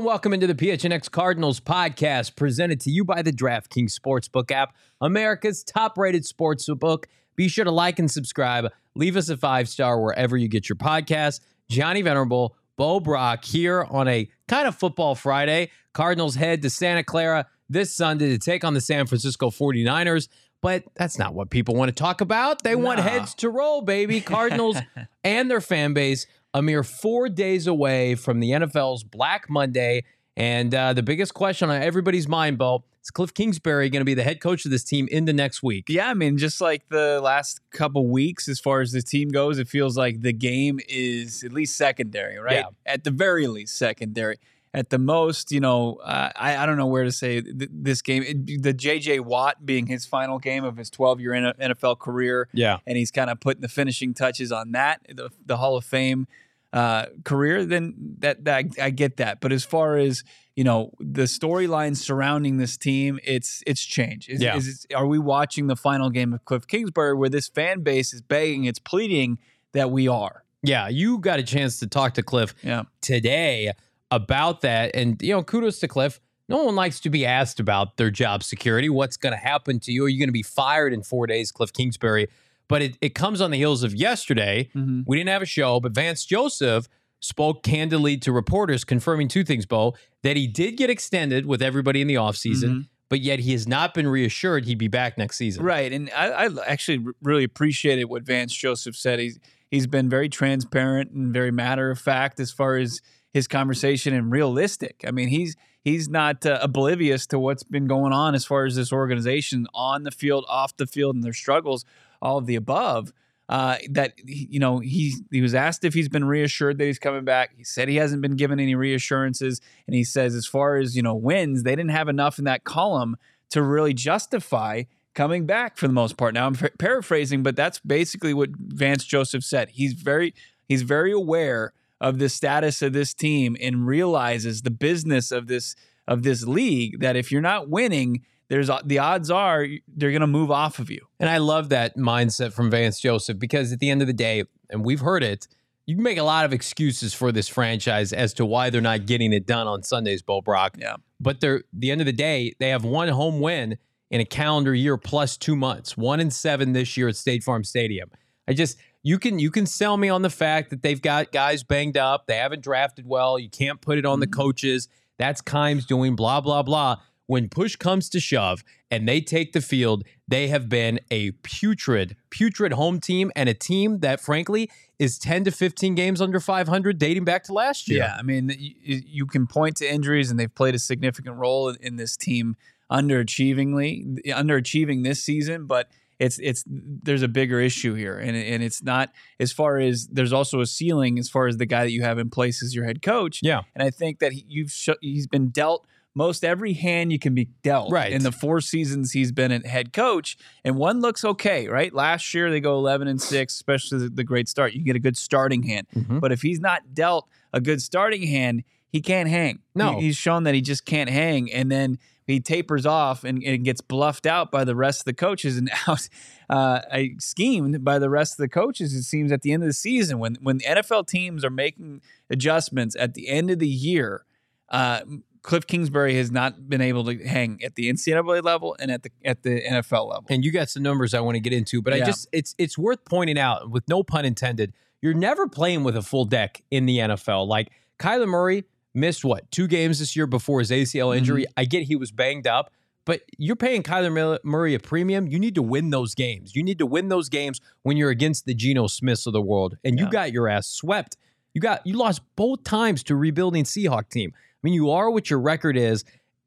And welcome into the PHNX Cardinals podcast presented to you by the DraftKings Sportsbook app, America's top-rated sportsbook. Be sure to like and subscribe. Leave us a five-star wherever you get your podcast. Johnny Venerable, Bo Brock here on a kind of football Friday. Cardinals head to Santa Clara this Sunday to take on the San Francisco 49ers. But that's not what people want to talk about. They want heads to roll, baby. Cardinals and their fan base a mere four days away from the NFL's Black Monday. And uh, the biggest question on everybody's mind, Bo, is Cliff Kingsbury going to be the head coach of this team in the next week? Yeah, I mean, just like the last couple weeks, as far as the team goes, it feels like the game is at least secondary, right? Yeah. At the very least, secondary. At the most, you know, uh, I, I don't know where to say th- this game. It- the J.J. Watt being his final game of his 12 year NFL career, Yeah. and he's kind of putting the finishing touches on that, the, the Hall of Fame uh, career, then that, that I get that. But as far as you know, the storyline surrounding this team, it's it's changed. Is, Yeah. is are we watching the final game of Cliff Kingsbury where this fan base is begging, it's pleading that we are? Yeah. You got a chance to talk to Cliff Yeah. today about that. And, you know, kudos to Cliff. No one likes to be asked about their job security. What's going to happen to you? Are you going to be fired in four days, Cliff Kingsbury? But it, it comes on the heels of yesterday. Mhm. We didn't have a show, but Vance Joseph spoke candidly to reporters, confirming two things, Bo, that he did get extended with everybody in the offseason, Mhm. but yet he has not been reassured he'd be back next season. Right, and I, I actually really appreciated what Vance Joseph said. He's he's been very transparent and very matter of fact as far as his conversation and realistic. I mean, he's he's not uh, oblivious to what's been going on as far as this organization on the field, off the field, and their struggles, all of the above. Uh, that you know he he was asked if he's been reassured that he's coming back. He said he hasn't been given any reassurances, and he says as far as you know wins, they didn't have enough in that column to really justify coming back for the most part. Now I'm par- paraphrasing, but that's basically what Vance Joseph said. He's very he's very aware of the status of this team and realizes the business of this of this league that if you're not winning, there's the odds are they're going to move off of you. And I love that mindset from Vance Joseph because at the end of the day, and we've heard it, you can make a lot of excuses for this franchise as to why they're not getting it done on Sundays, Bo Brock. Yeah. But they're the end of the day, they have one home win in a calendar year plus two months, one in seven this year at State Farm Stadium. I just you can you can sell me on the fact that they've got guys banged up, they haven't drafted well, you can't put it on the mm-hmm. coaches. That's Keim's doing blah blah blah. When push comes to shove and they take the field, they have been a putrid, putrid home team and a team that, frankly, is 10 to 15 games under 500 dating back to last year. Yeah, I mean, you, you can point to injuries, and they've played a significant role in, in this team underachievingly, underachieving this season. But it's it's there's a bigger issue here, and and it's not as far as there's also a ceiling as far as the guy that you have in place as your head coach. Yeah. and I think that he, you've sh- he's been dealt most every hand you can be dealt Right. in the four seasons he's been a head coach and one looks okay right last year they go 11 and 6 especially the, the great start you get a good starting hand Mhm. but if he's not dealt a good starting hand, he can't hang. No. He- he's shown that he just can't hang, and then he tapers off and, and gets bluffed out by the rest of the coaches and out uh, schemed by the rest of the coaches. It seems at the end of the season when when the NFL teams are making adjustments at the end of the year. Uh, Cliff Kingsbury has not been able to hang at the NCAA level and at the at the NFL level. and you got some numbers I want to get into, but I just it's it's worth pointing out, with no pun intended, you're never playing with a full deck in the NFL. Like Kyler Murray missed what two games this year before his ACL injury. I get he was banged up, but you're paying Kyler Murray a premium. You need to win those games. You need to win those games when you're against the Geno Smiths of the world, and you got your ass swept. You got you lost both times to rebuilding Seahawk team. I mean, you are what your record is,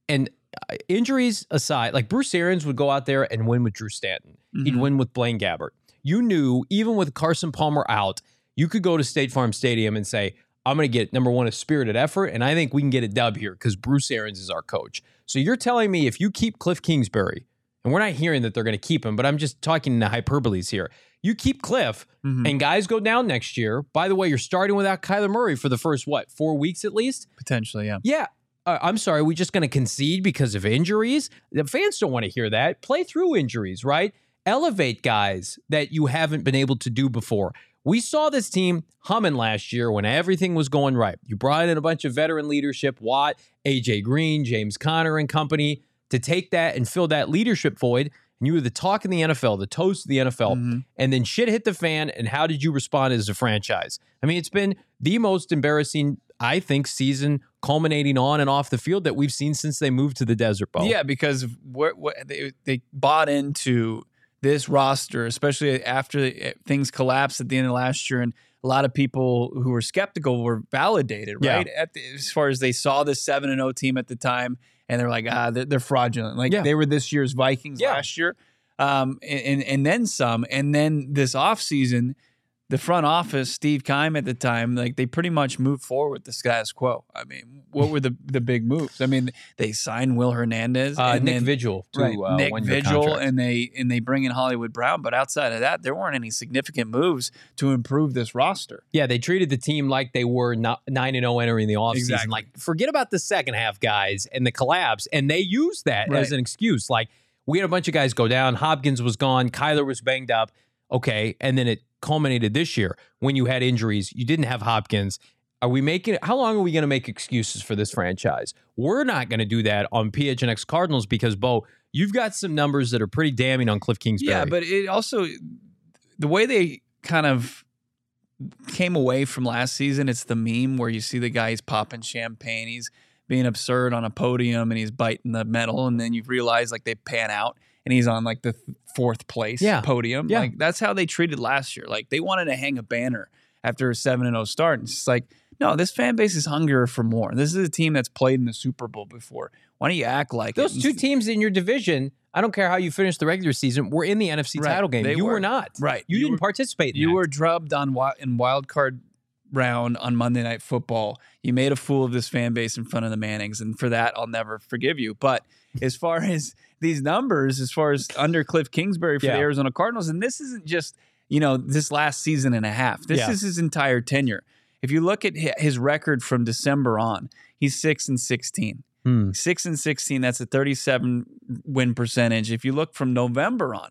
and uh, injuries aside, like Bruce Arians would go out there and win with Drew Stanton. He'd Mhm. win with Blaine Gabbert. you knew even with Carson Palmer out, you could go to State Farm Stadium and say, I'm going to get number one, a spirited effort, and I think we can get a dub here because Bruce Arians is our coach. So you're telling me if you keep Cliff Kingsbury, and we're not hearing that they're going to keep him, but I'm just talking in the hyperboles here. You keep Cliff, Mhm. and guys go down next year. By the way, you're starting without Kyler Murray for the first what four weeks at least. Potentially, yeah. Yeah. Uh, I'm sorry. we're we just going to concede because of injuries? The fans don't want to hear that. Play through injuries, right? Elevate guys that you haven't been able to do before. We saw this team humming last year when everything was going right. You brought in a bunch of veteran leadership, Watt, AJ Green, James Conner, and company to take that and fill that leadership void. And you were the talk in the NFL, the toast of the NFL Mhm. and then shit hit the fan. And how did you respond as a franchise? I mean, it's been the most embarrassing, I think, season culminating on and off the field that we've seen since they moved to the Desert Bowl. Yeah, because what, what they they bought into this roster, especially after things collapsed at the end of last year, and a lot of people who were skeptical were validated, Yeah. right? At the, as far as they saw this seven and zero team at the time, and they're like, ah, they're, they're fraudulent. Like Yeah. they were this year's Vikings Yeah. last year, um, and, and and then some, and then this offseason, the front office, Steve Keim at the time, like they pretty much moved forward with the status quo. I mean, what were the the big moves? I mean, they signed Will Hernandez, Uh, and Nick then, Vigil to right, uh, Nick Vigil, and they and they bring in Hollywood Brown. But outside of that, there weren't any significant moves to improve this roster. Yeah, they treated the team like they were nine and zero entering the offseason. Exactly. Like, forget about the second half guys and the collapse, and they used that Right. as an excuse. Like, we had a bunch of guys go down. Hopkins was gone. Kyler was banged up. Okay, and then it culminated this year when you had injuries. You didn't have Hopkins. Are we making? It? How long are we going to make excuses for this franchise? We're not going to do that on PHNX Cardinals because Bo, you've got some numbers that are pretty damning on Cliff Kingsbury. Yeah, but it also the way they kind of came away from last season. It's the meme where you see the guy he's popping champagne, he's being absurd on a podium, and he's biting the metal, and then you realize like they pan out. And he's on like the fourth place Yeah. podium. Yeah. Like that's how they treated last year. Like they wanted to hang a banner after a seven and zero start. And it's just like, no, this fan base is hungrier for more. This is a team that's played in the Super Bowl before. Why don't you act like Those it? two teams in your division, I don't care how you finished the regular season, We're in the NFC Right, title game. they You were, were. not. Right. You, You didn't were- participate in You that. were drubbed on in wild card round on Monday Night Football. You made a fool of this fan base in front of the Mannings, and for that, I'll never forgive you. But as far as these numbers, as far as under Cliff Kingsbury for Yeah. the Arizona Cardinals, and this isn't just you know this last season and a half. This Yeah. is his entire tenure. If you look at his record from December on, he's six and sixteen. Hmm. Six and sixteen. That's a thirty-seven win percentage. If you look from November on,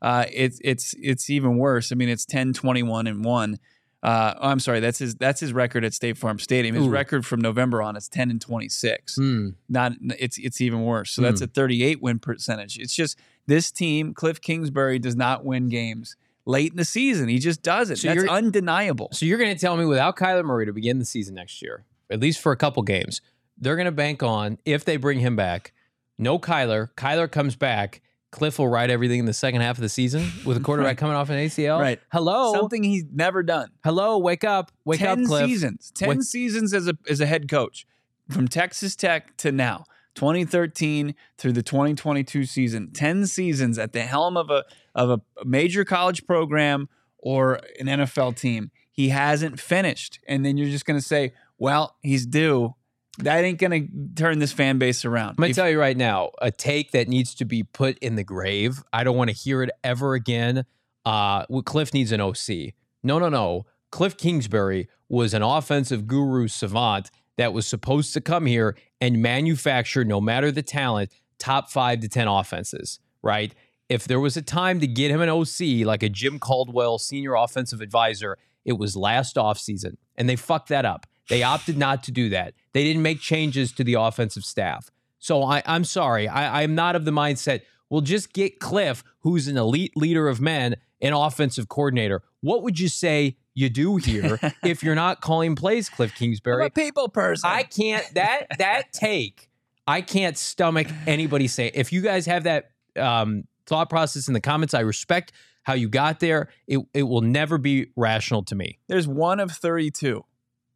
uh, it's it's it's even worse. I mean, it's 10, 21, and one. Uh, oh, I'm sorry. That's his that's his record at State Farm Stadium. His Ooh. record from November on is 10 and 26. Hmm. Not it's it's even worse. So that's a 38 win percentage. It's just this team, Cliff Kingsbury, does not win games late in the season. He just doesn't. So that's undeniable. So you're going to tell me without Kyler Murray to begin the season next year, at least for a couple games, they're going to bank on if they bring him back. No Kyler. Kyler comes back. Cliff will ride everything in the second half of the season with a quarterback coming off an ACL. Right. Hello. Something he's never done. Hello. Wake up. Wake 10 up, Cliff. seasons. 10 Wake- seasons as a as a head coach from Texas Tech to now. 2013 through the 2022 season. 10 seasons at the helm of a of a major college program or an NFL team. He hasn't finished. And then you're just going to say, "Well, he's due." That ain't going to turn this fan base around. I'm going If- tell you right now, a take that needs to be put in the grave. I don't want to hear it ever again. Uh, Cliff needs an OC. No, no, no. Cliff Kingsbury was an offensive guru savant that was supposed to come here and manufacture, no matter the talent, top five to 10 offenses, right? If there was a time to get him an OC, like a Jim Caldwell senior offensive advisor, it was last offseason. And they fucked that up. They opted not to do that. They didn't make changes to the offensive staff. So I, I'm sorry. I, I'm not of the mindset, we'll just get Cliff, who's an elite leader of men, an offensive coordinator. What would you say you do here if you're not calling plays, Cliff I'm Kingsbury? a people person. I can't that that take. I can't stomach anybody say if you guys have that um, thought process in the comments. I respect how you got there. It it will never be rational to me. There's one of 32.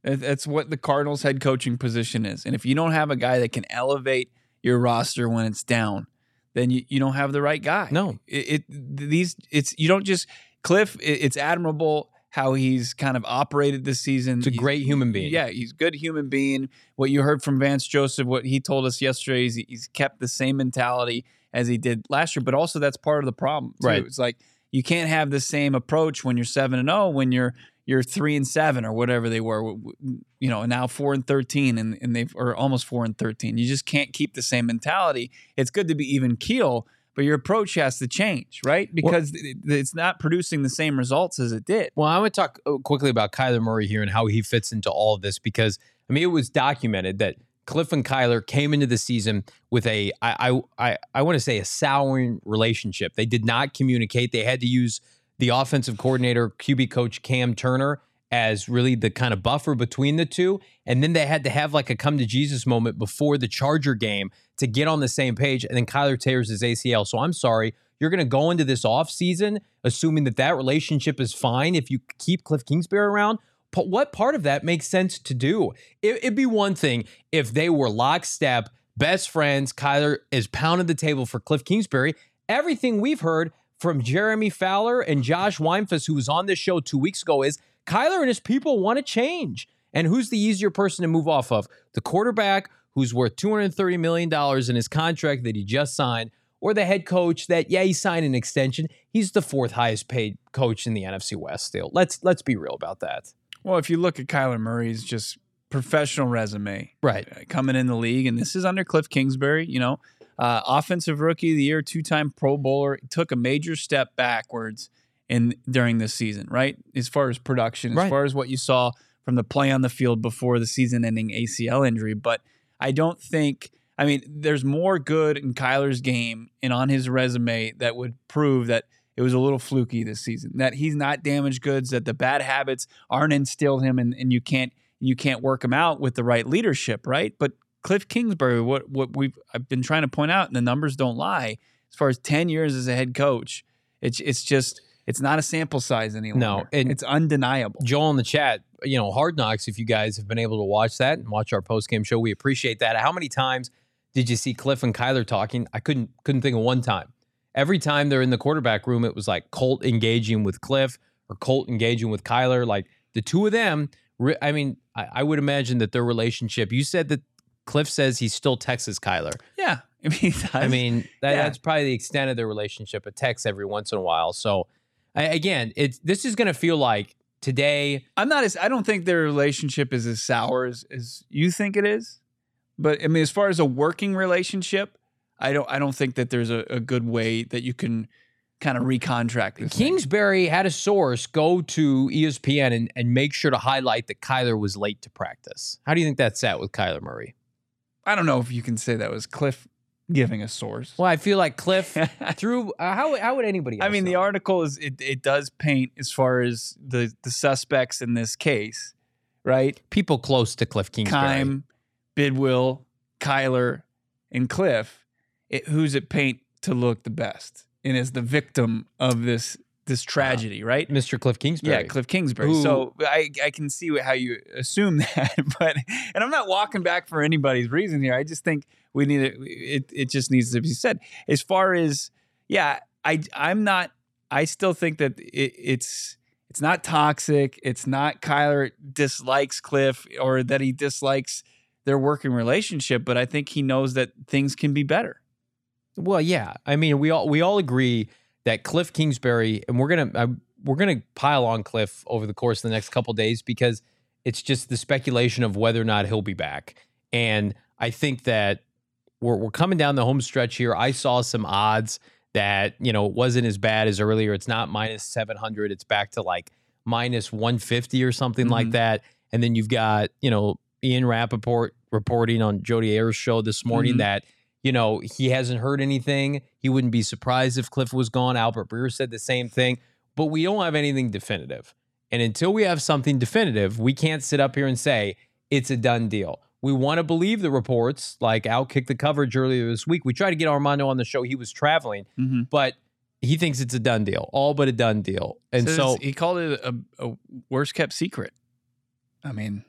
That's what the Cardinals head coaching position is. And if you don't have a guy that can elevate your roster when it's down, then you, you don't have the right guy. No. It, it these it's you don't just Cliff, it, it's admirable how he's kind of operated this season. It's a great human being. Yeah, he's a good human being. What you heard from Vance Joseph, what he told us yesterday, is he's kept the same mentality as he did last year. But also, that's part of the problem. Too. Right. It's like you can't have the same approach when you're seven and zero when you're you're three and seven or whatever they were. You know, now four and thirteen, and and they've or almost four and thirteen. You just can't keep the same mentality. It's good to be even keel. But your approach has to change, right? Because it- it's not producing the same results as it did. Well, I want to talk uh, quickly about Kyler Murray here and how he fits into all of this because I mean it was documented that Cliff and Kyler came into the season with a I I I, I want to say a souring relationship. They did not communicate. They had to use the offensive coordinator, QB coach Cam Turner as really the kind of buffer between the two. And then they had to have like a come to Jesus moment before the Charger game to get on the same page. And then Kyler tears his ACL. So I'm sorry. You're going to go into this offseason assuming that that relationship is fine if you keep Cliff Kingsbury around. But what part of that makes sense to do? It, it'd be one thing if they were lockstep, best friends. Kyler is pounding the table for Cliff Kingsbury. Everything we've heard from Jeremy Fowler and Josh Weinfuss, who was on this show two weeks ago, is Kyler and his people want to change. And who's the easier person to move off of? The quarterback who's worth $230 million in his contract that he just signed, or the head coach that, yeah, he signed an extension. He's the fourth highest paid coach in the NFC West still. Let's let's be real about that. Well, if you look at Kyler Murray's just professional resume, Right. uh, coming in the league, and this is under Cliff Kingsbury, you know, uh, offensive rookie of the year, two time Pro Bowler, took a major step backwards in during this season, right? As far as production, as Right. far as what you saw from the play on the field before the season ending ACL injury. But I don't think, I mean, there's more good in Kyler's game and on his resume that would prove that it was a little fluky this season, that he's not damaged goods, that the bad habits aren't instilled in him and, and you can't you can't work him out with the right leadership, right? But Cliff Kingsbury, what what we've I've been trying to point out, and the numbers don't lie, as far as 10 years as a head coach, it's it's just it's not a sample size any longer. No, and- it's undeniable. Joel in the chat, you know, Hard Knocks, if you guys have been able to watch that and watch our post game show, we appreciate that. How many times did you see Cliff and Kyler talking? I couldn't couldn't think of one time. Every time they're in the quarterback room, it was like Colt engaging with Cliff or Colt engaging with Kyler. Like the two of them, I mean, I, I would imagine that their relationship, you said that Cliff says he still texts Kyler. Yeah. I mean, I mean, that, Yeah. that's probably the extent of their relationship. A text every once in a while. So, I, again, it's this is going to feel like today. I'm not as I don't think their relationship is as sour as, as you think it is. But I mean, as far as a working relationship, I don't I don't think that there's a, a good way that you can kind of recontract this. thing. Kingsbury had a source go to ESPN and, and make sure to highlight that Kyler was late to practice. How do you think that sat with Kyler Murray? I don't know if you can say that was Cliff giving a source. Well, I feel like Cliff through uh, how how would anybody? I else mean, the article is it, it does paint as far as the the suspects in this case, right? people close to Cliff Kingsbury. Keim, Bidwill, Kyler, and Cliff. It, who's it paint to look the best and is the victim of this this tragedy, right? Mr. Cliff Kingsbury. Yeah, Cliff Kingsbury. Who- so I, I can see how you assume that, but and I'm not walking back for anybody's reason here. I just think we need it. It, it just needs to be said. As far as yeah, I I'm not. I still think that it, it's it's not toxic. It's not Kyler dislikes Cliff or that he dislikes their working relationship, but I think he knows that things can be better. Well, yeah. I mean, we all we all agree that Cliff Kingsbury, and we're gonna uh, we're gonna pile on Cliff over the course of the next couple days because it's just the speculation of whether or not he'll be back. And I think that we're we're coming down the home stretch here. I saw some odds that you know it wasn't as bad as earlier. It's not minus seven hundred. It's back to like minus one fifty or something like Mhm. that. And then you've got you know Ian Rapoport reporting on Jody Oehler's show this morning Mhm. that you know, he hasn't heard anything. He wouldn't be surprised if Cliff was gone. Albert Breer said the same thing, but we don't have anything definitive. And until we have something definitive, we can't sit up here and say it's a done deal. We want to believe the reports, like Al kicked the coverage earlier this week. We tried to get Armando on the show. He was traveling, Mm-hmm. but he thinks it's a done deal, all but a done deal. And so, he called it a, a worst kept secret. I mean,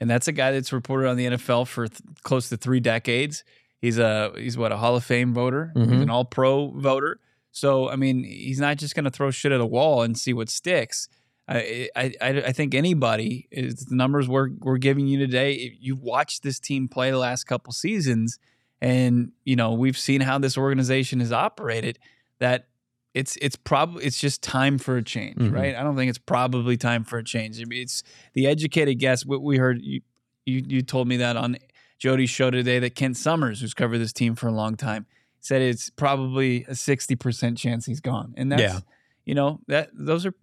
and that's a guy that's reported on the NFL for th- close to three decades. He's a he's what a Hall of Fame voter. He's Mhm. an All Pro voter. So I mean, he's not just going to throw shit at a wall and see what sticks. I, I, I think anybody is the numbers we're we're giving you today. You've watched this team play the last couple seasons, and you know we've seen how this organization has operated. That it's it's probably it's just time for a change, Mhm. right? I don't think it's probably time for a change. I mean, it's the educated guess. What we heard you you you told me that on Jody's show today that Kent Somers, who's covered this team for a long time, said it's probably a sixty percent chance he's gone, and that's Yeah. you know that those are.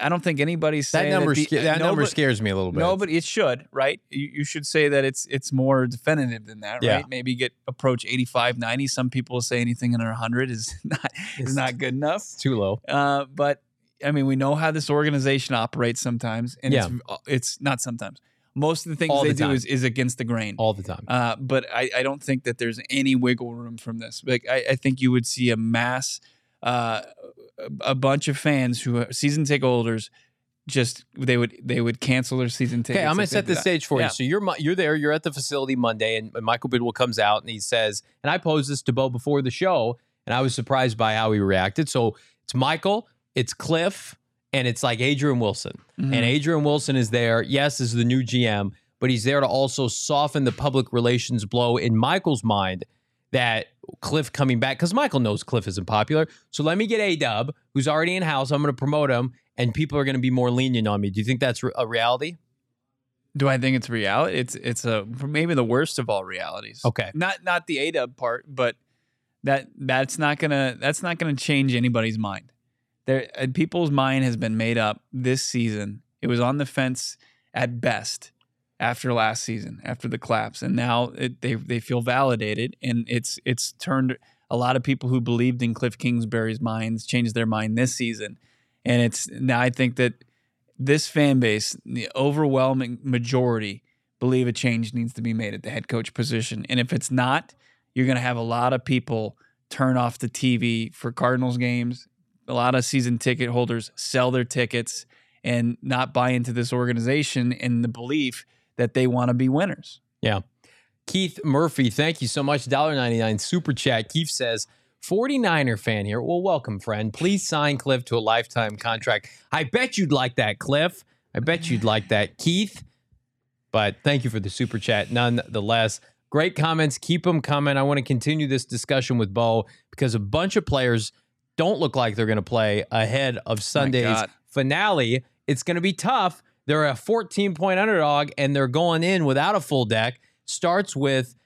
I don't think anybody's That saying number, the- sca- that number scares me a little bit. no, but it should, right? You, you should say that it's it's more definitive than that, Yeah. right? Maybe get approach 85, 90. Some people say anything under 100 is not is not good enough. It's too low. Uh, but I mean, we know how this organization operates sometimes, and Yeah. it's it's not sometimes. Most of the things All they the do time. is, is against the grain. all the time. Uh, but I, I don't think that there's any wiggle room from this. Like I, I think you would see a mass, uh, a, bunch of fans who are season ticket holders, just they would they would cancel their season tickets. Okay, I'm gonna set the stage for Yeah. you. So you're you're there. You're at the facility Monday, and Michael Bidwill comes out and he says, and I posed this to Bo before the show, and I was surprised by how he reacted. So it's Michael, it's Cliff, and it's like Adrian Wilson, Mhm. and Adrian Wilson is there. Yes, is the new GM, but he's there to also soften the public relations blow in Michael's mind that Cliff coming back because Michael knows Cliff isn't popular. So let me get A Dub, who's already in house. I'm going to promote him, and people are going to be more lenient on me. Do you think that's a reality? Do I think it's reality? It's it's a maybe the worst of all realities. Okay. Not not the ADUB part, but that that's not gonna that's not gonna change anybody's mind. There, uh, people's mind has been made up this season. It was on the fence at best after last season, after the collapse, and now it, they they feel validated, and it's it's turned a lot of people who believed in Cliff Kingsbury's minds changed their mind this season, and it's now I think that this fan base, the overwhelming majority, believe a change needs to be made at the head coach position. And if it's not, you're going to have a lot of people turn off the TV for Cardinals games. A lot of season ticket holders sell their tickets and not buy into this organization in the belief that they want to be winners. Yeah. Keith Murphy, thank you so much. $1.99 super chat. Keith says, 49er fan here. Well, welcome, friend. Please sign Cliff to a lifetime contract. I bet you'd like that, Cliff. I bet you'd like that, Keith. But thank you for the super chat nonetheless. Great comments. Keep them coming. I want to continue this discussion with Bo because a bunch of players don't look like they're going to play ahead of Sunday's finale. It's going to be tough. They're a 14 point underdog and they're going in without a full deck. Starts with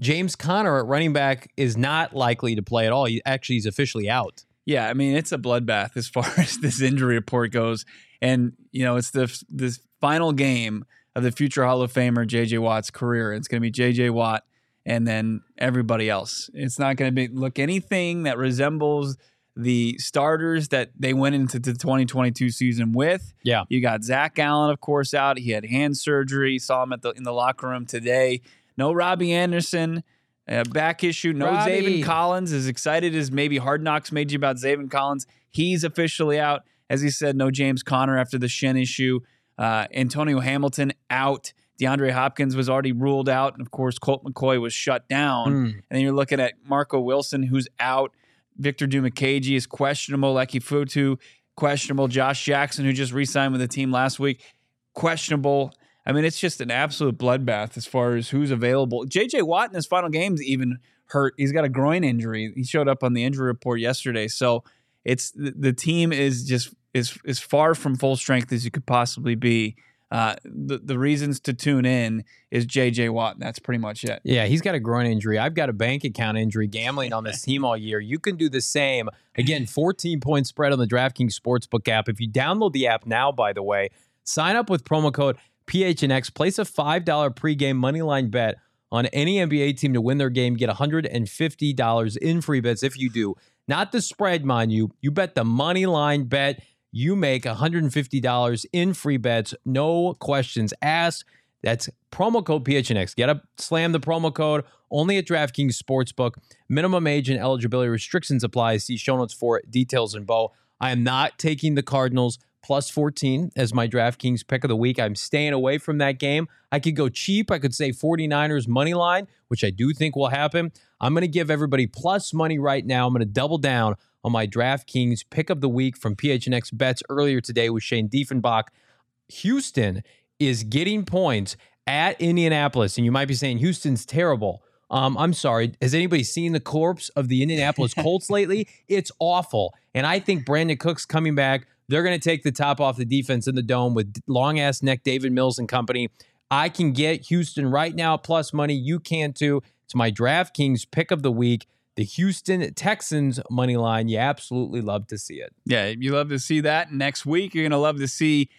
James Conner at running back is not likely to play at all. He actually he's officially out. Yeah, I mean it's a bloodbath as far as this injury report goes, and you know it's the this final game of the future Hall of Famer J.J. Watt's career. It's going to be J.J. Watt and then everybody else. It's not going to be look anything that resembles the starters that they went into the 2022 season with. Yeah. you got Zach Allen, of course, out. He had hand surgery. Saw him at the in the locker room today. No Robbie Anderson. Uh, back issue. No Robbie. Zaven Collins. As excited as maybe Hard Knocks made you about Zaven Collins, he's officially out. As he said, no James Conner after the shin issue. Uh, Antonio Hamilton out. DeAndre Hopkins was already ruled out. And of course, Colt McCoy was shut down. Mm. And then you're looking at Marco Wilson, who's out. Victor Dimukeje is questionable. Leki Fotu, questionable. Josh Jackson, who just re signed with the team last week, questionable. I mean, it's just an absolute bloodbath as far as who's available. JJ Watt in his final games even hurt. He's got a groin injury. He showed up on the injury report yesterday. So it's the, the team is just is as far from full strength as you could possibly be. Uh, the the reasons to tune in is JJ Watt. And that's pretty much it. Yeah, he's got a groin injury. I've got a bank account injury gambling on this team all year. You can do the same. Again, 14 point spread on the DraftKings Sportsbook app. If you download the app now, by the way, sign up with promo code PHNX, place a $5 pregame moneyline bet on any NBA team to win their game. Get $150 in free bets if you do. Not the spread, mind you. You bet the money line bet. You make $150 in free bets. No questions asked. That's promo code PHNX. Get up, slam the promo code only at DraftKings Sportsbook. Minimum age and eligibility restrictions apply. See show notes for details and bow. I am not taking the Cardinals plus 14 as my DraftKings pick of the week. I'm staying away from that game. I could go cheap. I could say 49ers money line, which I do think will happen. I'm going to give everybody plus money right now. I'm going to double down on my DraftKings pick of the week from PHNX bets earlier today with Shane Diefenbach. Houston is getting points at Indianapolis. And you might be saying Houston's terrible. Um, I'm sorry. Has anybody seen the corpse of the Indianapolis Colts lately? It's awful. And I think Brandin Cooks coming back, they're going to take the top off the defense in the dome with long ass neck Davis Mills and company. I can get Houston right now plus money. You can too. It's my DraftKings pick of the week. The Houston Texans money line. You absolutely love to see it. Yeah, you love to see that. Next week, you're going to love to see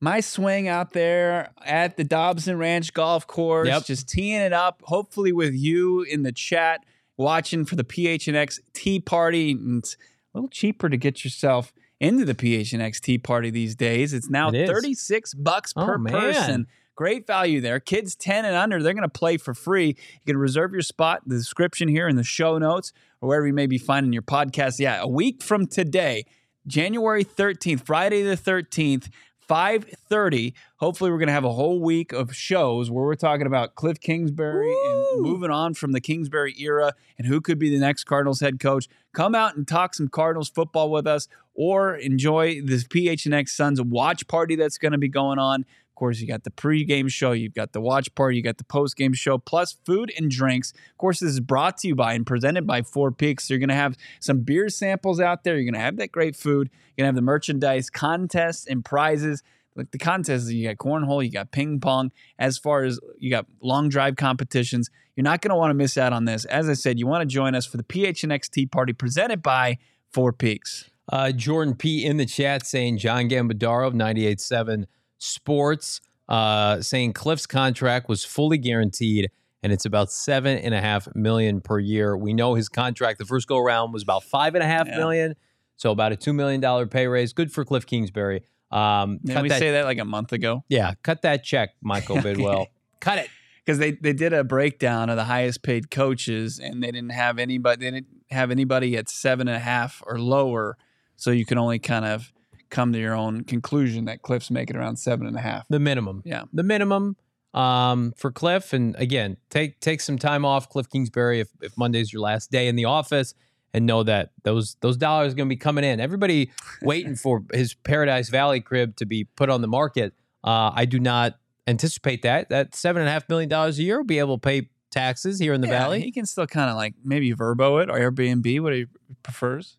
my swing out there at the Dobson Ranch Golf Course, Yep. just teeing it up. Hopefully, with you in the chat watching for the PHNX Tea Party. And it's a little cheaper to get yourself into the PHNX Tea Party these days. It's now It is. 36 bucks per Oh, man. person. Great value there. Kids 10 and under, they're going to play for free. You can reserve your spot, the description here in the show notes, or wherever you may be finding your podcast. Yeah, a week from today, January 13th, Friday the 13th, 5:30. Hopefully we're going to have a whole week of shows where we're talking about Cliff Kingsbury and moving on from the Kingsbury era and who could be the next Cardinals head coach. Come out and talk some Cardinals football with us or enjoy this PHNX Suns watch party that's going to be going on. Of course, you got the pregame show, you've got the watch party, you got the postgame show, plus food and drinks. Of course, this is brought to you by and presented by Four Peaks. So you're going to have some beer samples out there. You're going to have that great food. You're going to have the merchandise, contests, and prizes. Like the contests, you got cornhole, you got ping pong. As far as you got long drive competitions, you're not going to want to miss out on this. As I said, you want to join us for the PHNX Tea Party presented by Four Peaks. Uh, Jordan P in the chat saying John Gambadaro of 98.7 Sports uh, saying Cliff's contract was fully guaranteed and it's about seven and a half million per year. We know his contract the first go around was about five and a half Yeah. million, so about a two million dollar pay raise. Good for Cliff Kingsbury. Um, Didn't we that, say that like a month ago? yeah, cut that check, Michael Bidwill. cut it. because they, they did a breakdown of the highest paid coaches and they didn't have anybody they didn't have anybody at seven and a half or lower so you can only kind of come to your own conclusion that cliff's making around seven and a half The minimum. Yeah. The minimum um, for Cliff. And again, take take some time off, Cliff Kingsbury, if, if Monday's your last day in the office, and know that those those dollars are going to be coming in. Everybody waiting for his Paradise Valley crib to be put on the market. Uh, I do not anticipate that. That seven and a half million dollars a year will be able to pay taxes here in the Yeah, valley. he can still kind of like maybe Vrbo it or airbnb what he prefers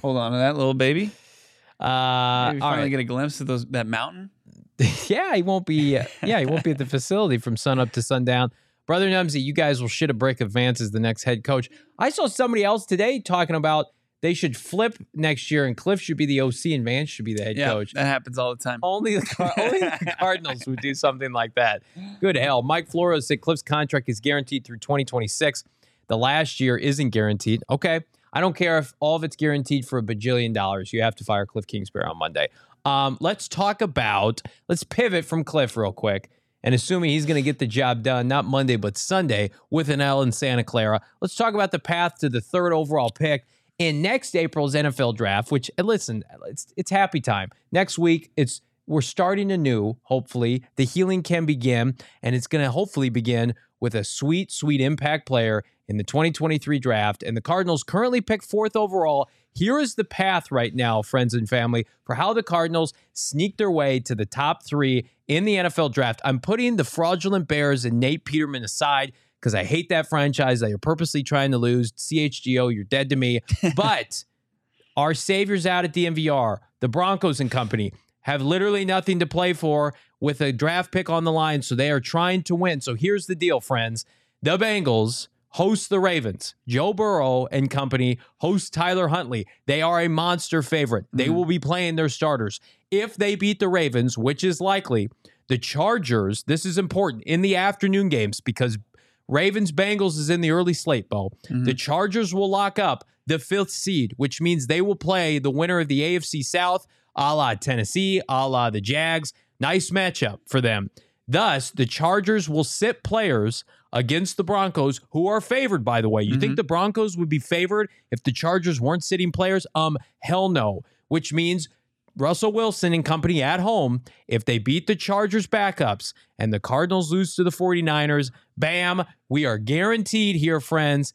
hold on to that little baby Uh, maybe finally right. get a glimpse of those that mountain yeah, he won't be. Uh, yeah, he won't be at the facility from sun up to sundown. Brother Numsy, you guys will shit a brick if Vance is the next head coach. I saw somebody else today talking about they should flip next year and Cliff should be the OC and Vance should be the head yeah coach. that happens all the time Only the, only the Cardinals would do something like that. Good hell. Mike Florio said Cliff's contract is guaranteed through 2026. The last year isn't guaranteed. Okay. I don't care if all of it's guaranteed for a bajillion dollars. You have to fire Cliff Kingsbury on Monday. Um, let's talk about, let's pivot from Cliff real quick. And assuming he's going to get the job done, not Monday, but Sunday with an L in Santa Clara, let's talk about the path to the third overall pick in next April's NFL draft, which listen, it's it's happy time. Next week, it's we're starting anew, hopefully. The healing can begin, and it's gonna hopefully begin with a sweet, sweet impact player in the 2023 draft. And the Cardinals currently pick fourth overall. Here is the path right now, friends and family, for how the Cardinals sneak their way to the top three in the NFL draft. I'm putting the fraudulent Bears and Nate Peterman aside because I hate that franchise that you're purposely trying to lose. CHGO, you're dead to me. But our saviors out at DMVR, the Broncos and company, have literally nothing to play for with a draft pick on the line. So they are trying to win. So here's the deal, friends. The Bengals host the Ravens. Joe Burrow and company host Tyler Huntley. They are a monster favorite. They Mhm. will be playing their starters. If they beat the Ravens, which is likely, the Chargers, this is important in the afternoon games because Ravens Bengals is in the early slate, Bo. Mhm. The Chargers will lock up the fifth seed, which means they will play the winner of the AFC South, a la Tennessee, a la the Jags. Nice matchup for them. Thus, the Chargers will sit players against the Broncos, who are favored, by the way. You think the Broncos would be favored if the Chargers weren't sitting players? Um, hell no. Which means Russell Wilson and company at home, if they beat the Chargers backups and the Cardinals lose to the 49ers, bam, we are guaranteed here, friends.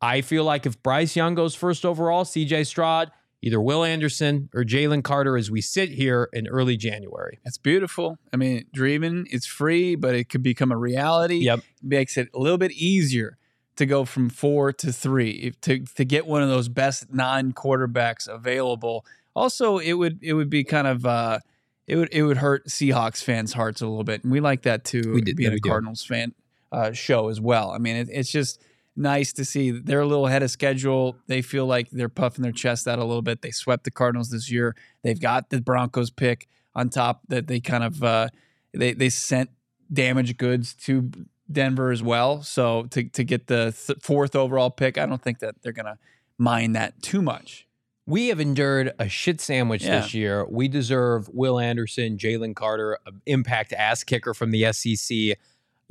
I feel like if Bryce Young goes first overall, CJ Stroud, either Will Anderson or Jalen Carter as we sit here in early January. That's beautiful. I mean, dreaming it's free, but it could become a reality. Yep. Makes it a little bit easier to go from four to three to to get one of those best non quarterbacks available. Also, it would it would be kind of uh, it would it would hurt Seahawks fans' hearts a little bit, and we like that too. We did- being we a do. Cardinals fan uh, show as well. I mean, it, it's just nice to see they're a little ahead of schedule. They feel like they're puffing their chest out a little bit. They swept the Cardinals this year. They've got the Broncos pick on top that they kind of uh, they they sent damaged goods to Denver as well. So to to get the th- fourth overall pick, I don't think that they're gonna mind that too much. We have endured a shit sandwich Yeah. this year. We deserve Will Anderson, Jalen Carter, an impact ass kicker from the SEC.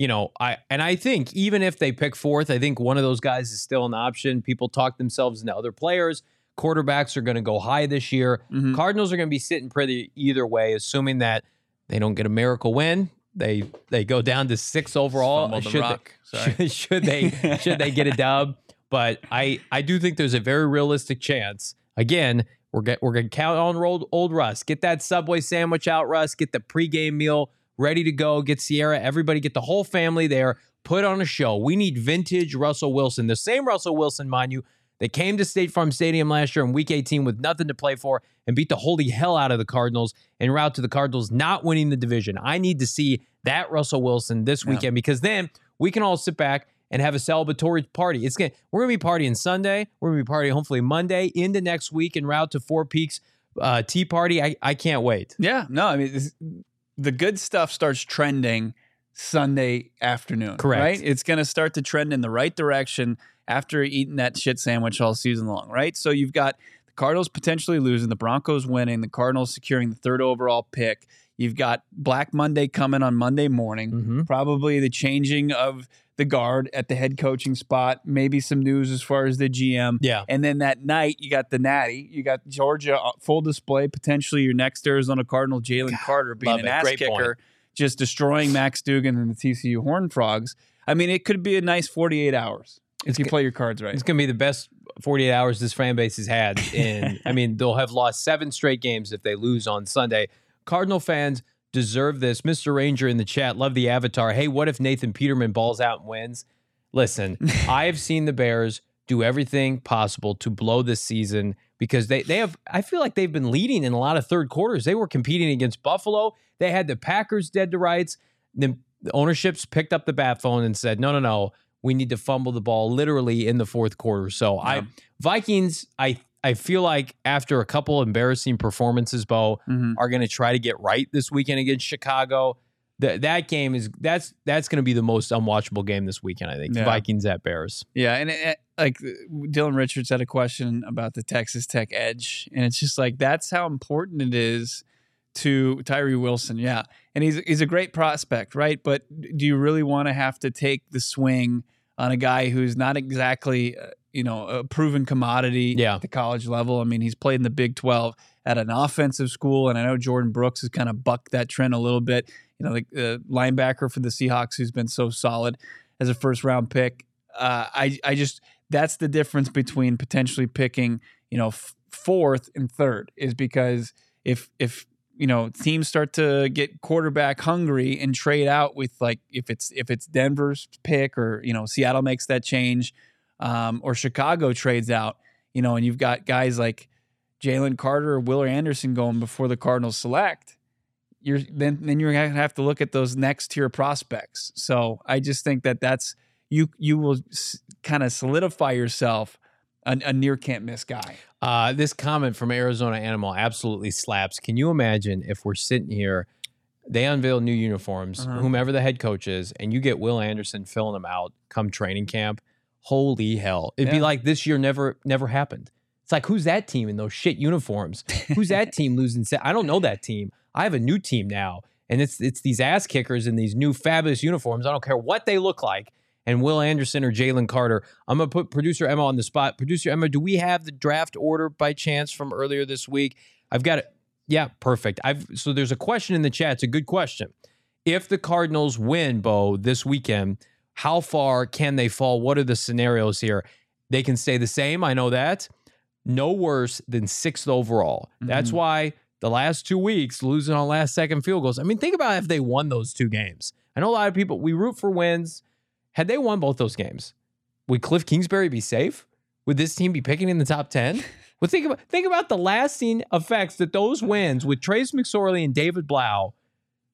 You know, I and I think even if they pick fourth, I think one of those guys is still an option. People talk themselves into other players. Quarterbacks are going to go high this year. Mhm. Cardinals are going to be sitting pretty either way, assuming that they don't get a miracle win. They they go down to six overall. Should they- should, should they should they get a dub? But I I do think there's a very realistic chance. Again, we're get, we're gonna count on old old Russ. Get that Subway sandwich out, Russ. Get the pregame meal ready to go. Get Ciara. Everybody get the whole family there. Put on a show. We need vintage Russell Wilson. The same Russell Wilson, mind you, that came to State Farm Stadium last year in Week 18 with nothing to play for and beat the holy hell out of the Cardinals en route to the Cardinals not winning the division. I need to see that Russell Wilson this Yeah. weekend because then we can all sit back and have a celebratory party. It's gonna we're gonna be partying Sunday. We're gonna be partying hopefully Monday into next week en route to Four Peaks uh, Tea Party. I, I can't wait. Yeah, no, I mean this, the good stuff starts trending Sunday afternoon. Correct. Right? It's going to start to trend in the right direction after eating that shit sandwich all season long. Right? So you've got the Cardinals potentially losing, the Broncos winning, the Cardinals securing the third overall pick. You've got Black Monday coming on Monday morning. Mhm. Probably the changing of the guard at the head coaching spot. Maybe some news as far as the GM. Yeah. And then that night, you got the Natty, you got Georgia uh, full display, potentially your next Arizona Cardinal, Jalen Carter, being an it. ass Great kicker, point. just destroying Max Duggan and the TCU Horned Frogs. I mean, it could be a nice 48 hours if you g- play your cards right. It's going to be the best 48 hours this fan base has had. In, I mean, they'll have lost seven straight games if they lose on Sunday. Cardinal fans deserve this. Mr. Ranger in the chat, love the avatar. Hey, what if Nathan Peterman balls out and wins? Listen, I have seen the Bears do everything possible to blow this season because they they have I feel like they've been leading in a lot of third quarters. They were competing against Buffalo. They had the Packers dead to rights. The the ownerships picked up the bat phone and said, "No, no, no. We need to fumble the ball literally in the fourth quarter." So I Vikings, I I feel like after a couple embarrassing performances, Bo, Mhm. are going to try to get right this weekend against Chicago. That that game is that's that's going to be the most unwatchable game this weekend. I think Yeah. Vikings at Bears. Yeah, and it, like Dylan Richards had a question about the Texas Tech edge, and it's just like that's how important it is to Tyree Wilson. Yeah, and he's he's a great prospect, right? But do you really want to have to take the swing on a guy who's not exactly uh, you know a proven commodity Yeah. at the college level? I mean, he's played in the Big Twelve at an offensive school, and I know Jordyn Brooks has kind of bucked that trend a little bit. You know, the uh, linebacker for the Seahawks who's been so solid as a first round pick. Uh, I I just that's the difference between potentially picking you know f- fourth and third is because if if you know teams start to get quarterback hungry and trade out with like if it's if it's Denver's pick or you know Seattle makes that change um, or Chicago trades out you know and you've got guys like Jalen Carter or Willer Anderson going before the Cardinals select you're then then you're gonna have to look at those next tier prospects. So I just think that that's you you will s- kind of solidify yourself a, a near can't miss guy. Uh, this comment from Arizona Animal absolutely slaps. Can you imagine if we're sitting here, they unveil new uniforms, Uh-huh. whomever the head coach is, and you get Will Anderson filling them out come training camp? Holy hell! It'd be like this year never never happened. It's like who's that team in those shit uniforms? Who's that team losing? se- I don't know that team. I have a new team now, and it's it's these ass kickers in these new fabulous uniforms. I don't care what they look like. And Will Anderson or Jalen Carter. I'm gonna put producer Emma on the spot. Producer Emma, do we have the draft order by chance from earlier this week? I've got it. Yeah, perfect. I've so there's a question in the chat. It's a good question. If the Cardinals win, Bo, this weekend, how far can they fall? What are the scenarios here? They can stay the same. I know that. No worse than sixth overall. That's Mhm. why the last two weeks losing on last second field goals. I mean, think about if they won those two games. I know a lot of people we root for wins. Had they won both those games, would Cliff Kingsbury be safe? Would this team be picking in the top ten? Well, think about think about the lasting effects that those wins with Trace McSorley and David Blough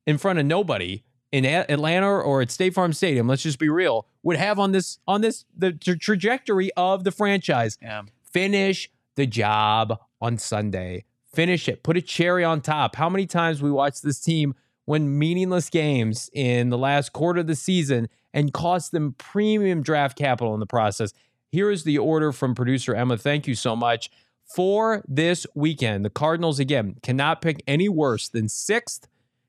in front of nobody in A- Atlanta or at State Farm Stadium. Let's just be real. Would have on this on this the tra- trajectory of the franchise. Yeah. Finish the job on Sunday. Finish it. Put a cherry on top. How many times we watched this team win meaningless games in the last quarter of the season and cost them premium draft capital in the process? Here is the order from producer Emma. Thank you so much. For this weekend, the Cardinals, again, cannot pick any worse than sixth.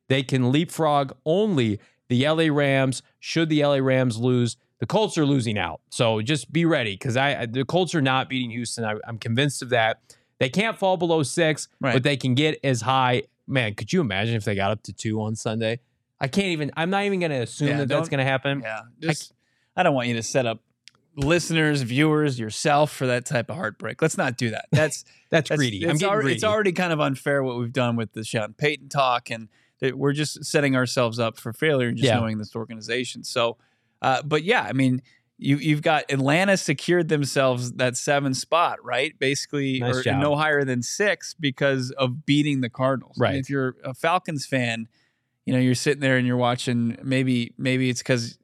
They can leapfrog only the LA Rams. Should the LA Rams lose, the Colts are losing out. So just be ready because I the Colts are not beating Houston. I, I'm convinced of that. They can't fall below six, Right. but they can get as high. Man, could you imagine if they got up to two on Sunday? I can't even. I'm not even going to assume Yeah, that that's going to happen. Yeah. Just I don't want you to set up listeners, viewers, yourself for that type of heartbreak. Let's not do that. That's That's, That's- greedy. I'm It's, getting already, greedy. it's already kind of unfair what we've done with the Sean Payton talk, and that we're just setting ourselves up for failure and just Yeah. knowing this organization. So, uh, but yeah, I mean, you you've got Atlanta secured themselves that seven spot, right? Basically, Nice or no higher than six because of beating the Cardinals. And Right. if you're a Falcons fan, you know you're sitting there and you're watching. Maybe maybe it's because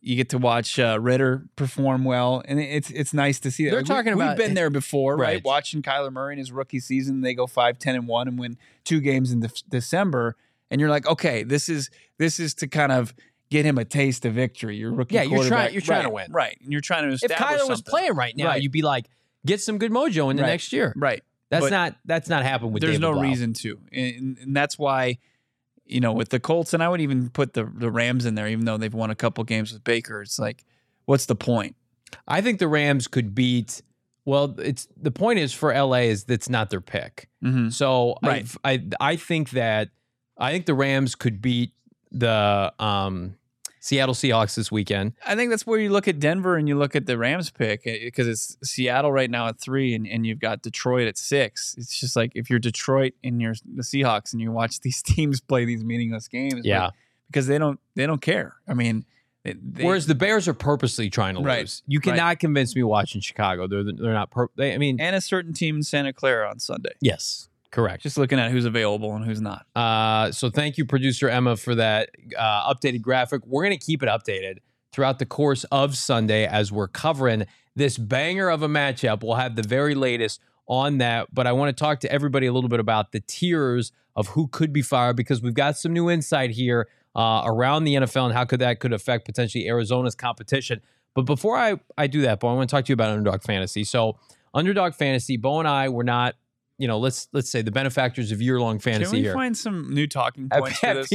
you get to watch uh, Ridder perform well, and it's it's nice to see that. They're Like, we- talking we've been there before, right? Right. Watching Kyler Murray in his rookie season, they go five, ten, and 1 and win two games in De- December and you're like, "Okay, this is this is to kind of get him a taste of victory." Your rookie Yeah, you're trying- you're trying to win. Right. And you're trying to establish. if Kyler was playing right now, Right. you'd be like, get some good mojo in the Right. next year. Right. That's But not. That's not happened with. There's David no Blough. reason to. And, and that's why you know, with the Colts and I would even put the the Rams in there even though they've won a couple games with Baker. It's like what's the point? I think the Rams could beat. Well, it's the point is for LA is that's not their pick. Mm-hmm. So Right. I I think that I think the Rams could beat the um, Seattle Seahawks this weekend. I think that's where you look at Denver and you look at the Rams pick because it's Seattle right now at three and, and you've got Detroit at six. It's just like if you're Detroit and you're the Seahawks and you watch these teams play these meaningless games, Yeah. because they don't they don't care. I mean, they, they- Whereas the Bears are purposely trying to Right. lose. You Right. cannot convince me watching Chicago. They're they're not. Per- they, I mean, and a certain team in Santa Clara on Sunday. yes, correct. Just looking at who's available and who's not. Uh, so thank you, producer Emma, for that uh, updated graphic. We're going to keep it updated throughout the course of Sunday as we're covering this banger of a matchup. We'll have the very latest on that, but I want to talk to everybody a little bit about the tiers of who could be fired because we've got some new insight here uh, around the NFL and how could that could affect potentially Arizona's competition. But before I, I do that, Bo, I want to talk to you about Underdog Fantasy. So Underdog Fantasy, Bo and I were not, you know, let's let's say the benefactors of year long fantasy Can we here find some new talking at points for this?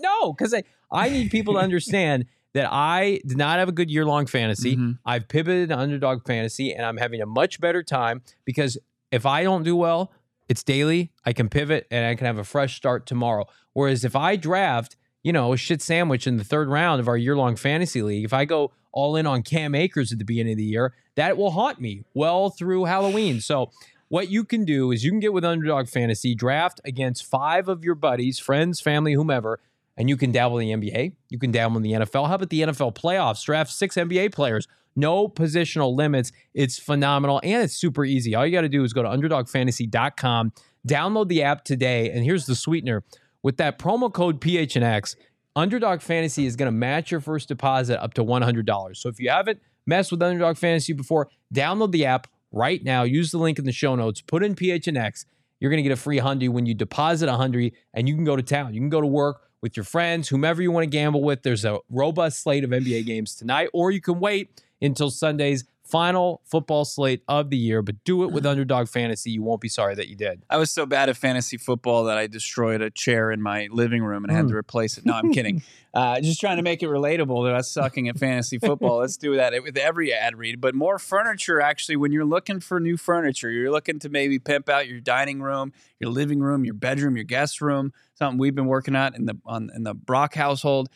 No, because I, I need people to understand that I did not have a good year long fantasy. Mhm. I've pivoted to underdog fantasy and I'm having a much better time because if I don't do well, it's daily. I can pivot and I can have a fresh start tomorrow. Whereas if I draft, you know, a shit sandwich in the third round of our year long fantasy league, if I go all in on Cam Akers at the beginning of the year, that will haunt me well through Halloween. So, what you can do is you can get with Underdog Fantasy, draft against five of your buddies, friends, family, whomever, and you can dabble in the NBA. You can dabble in the NFL. How about the NFL playoffs? Draft six NBA players. No positional limits. It's phenomenal and it's super easy. All you got to do is go to underdogfantasy.com, download the app today, and here's the sweetener. With that promo code PHNX, Underdog Fantasy is going to match your first deposit up to $100. So if you haven't messed with Underdog Fantasy before, download the app right now. Use the link in the show notes. Put in PHNX. You're going to get a free hundred when you deposit a hundred, and you can go to town. You can go to work with your friends, whomever you want to gamble with. There's a robust slate of NBA games tonight, or you can wait until Sunday's final football slate of the year, but do it with Underdog Fantasy. You won't be sorry that you did. I was so bad at fantasy football that I destroyed a chair in my living room and had to replace it. No, I'm kidding. Uh, just trying to make it relatable to us sucking at fantasy football. Let's do that with every ad read. But more furniture, actually, when you're looking for new furniture, you're looking to maybe pimp out your dining room, your living room, your bedroom, your guest room. Something we've been working on in the on in the Brock household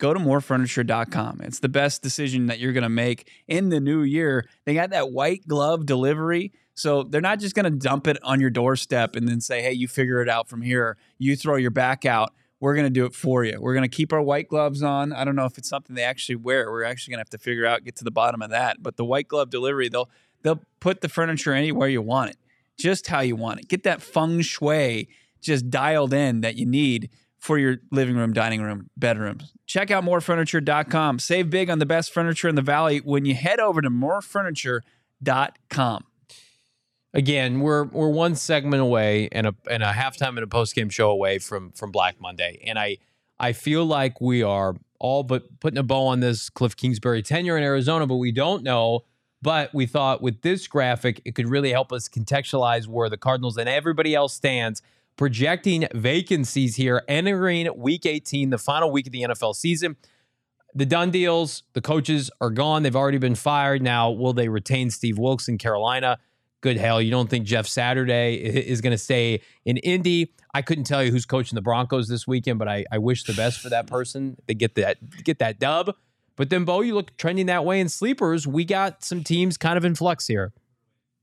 go to morefurniture.com. It's the best decision that you're going to make in the new year. They got that white glove delivery. So they're not just going to dump it on your doorstep and then say, hey, you figure it out from here. You throw your back out. We're going to do it for you. We're going to keep our white gloves on. I don't know if it's something they actually wear. We're actually going to have to figure out, get to the bottom of that. But the white glove delivery, they'll they'll put the furniture anywhere you want it, just how you want it. Get that feng shui just dialed in that you need for your living room, dining room, bedrooms. Check out morefurniture.com. Save big on the best furniture in the valley when you head over to morefurniture.com. Again, we're we're one segment away and a and a halftime and a post game show away from from Black Monday, and I I feel like we are all but putting a bow on this Cliff Kingsbury tenure in Arizona, but we don't know. But we thought with this graphic, it could really help us contextualize where the Cardinals and everybody else stands projecting vacancies here entering week 18, the final week of the NFL season. The done deals, the coaches are gone. They've already been fired. Now, will they retain Steve Wilks in Carolina? Good hell. You don't think Jeff Saturday is going to stay in Indy? I couldn't tell you who's coaching the Broncos this weekend, but I, I wish the best for that person. They get that get that dub. But then, Bo, you look trending that way in sleepers. We got some teams kind of in flux here.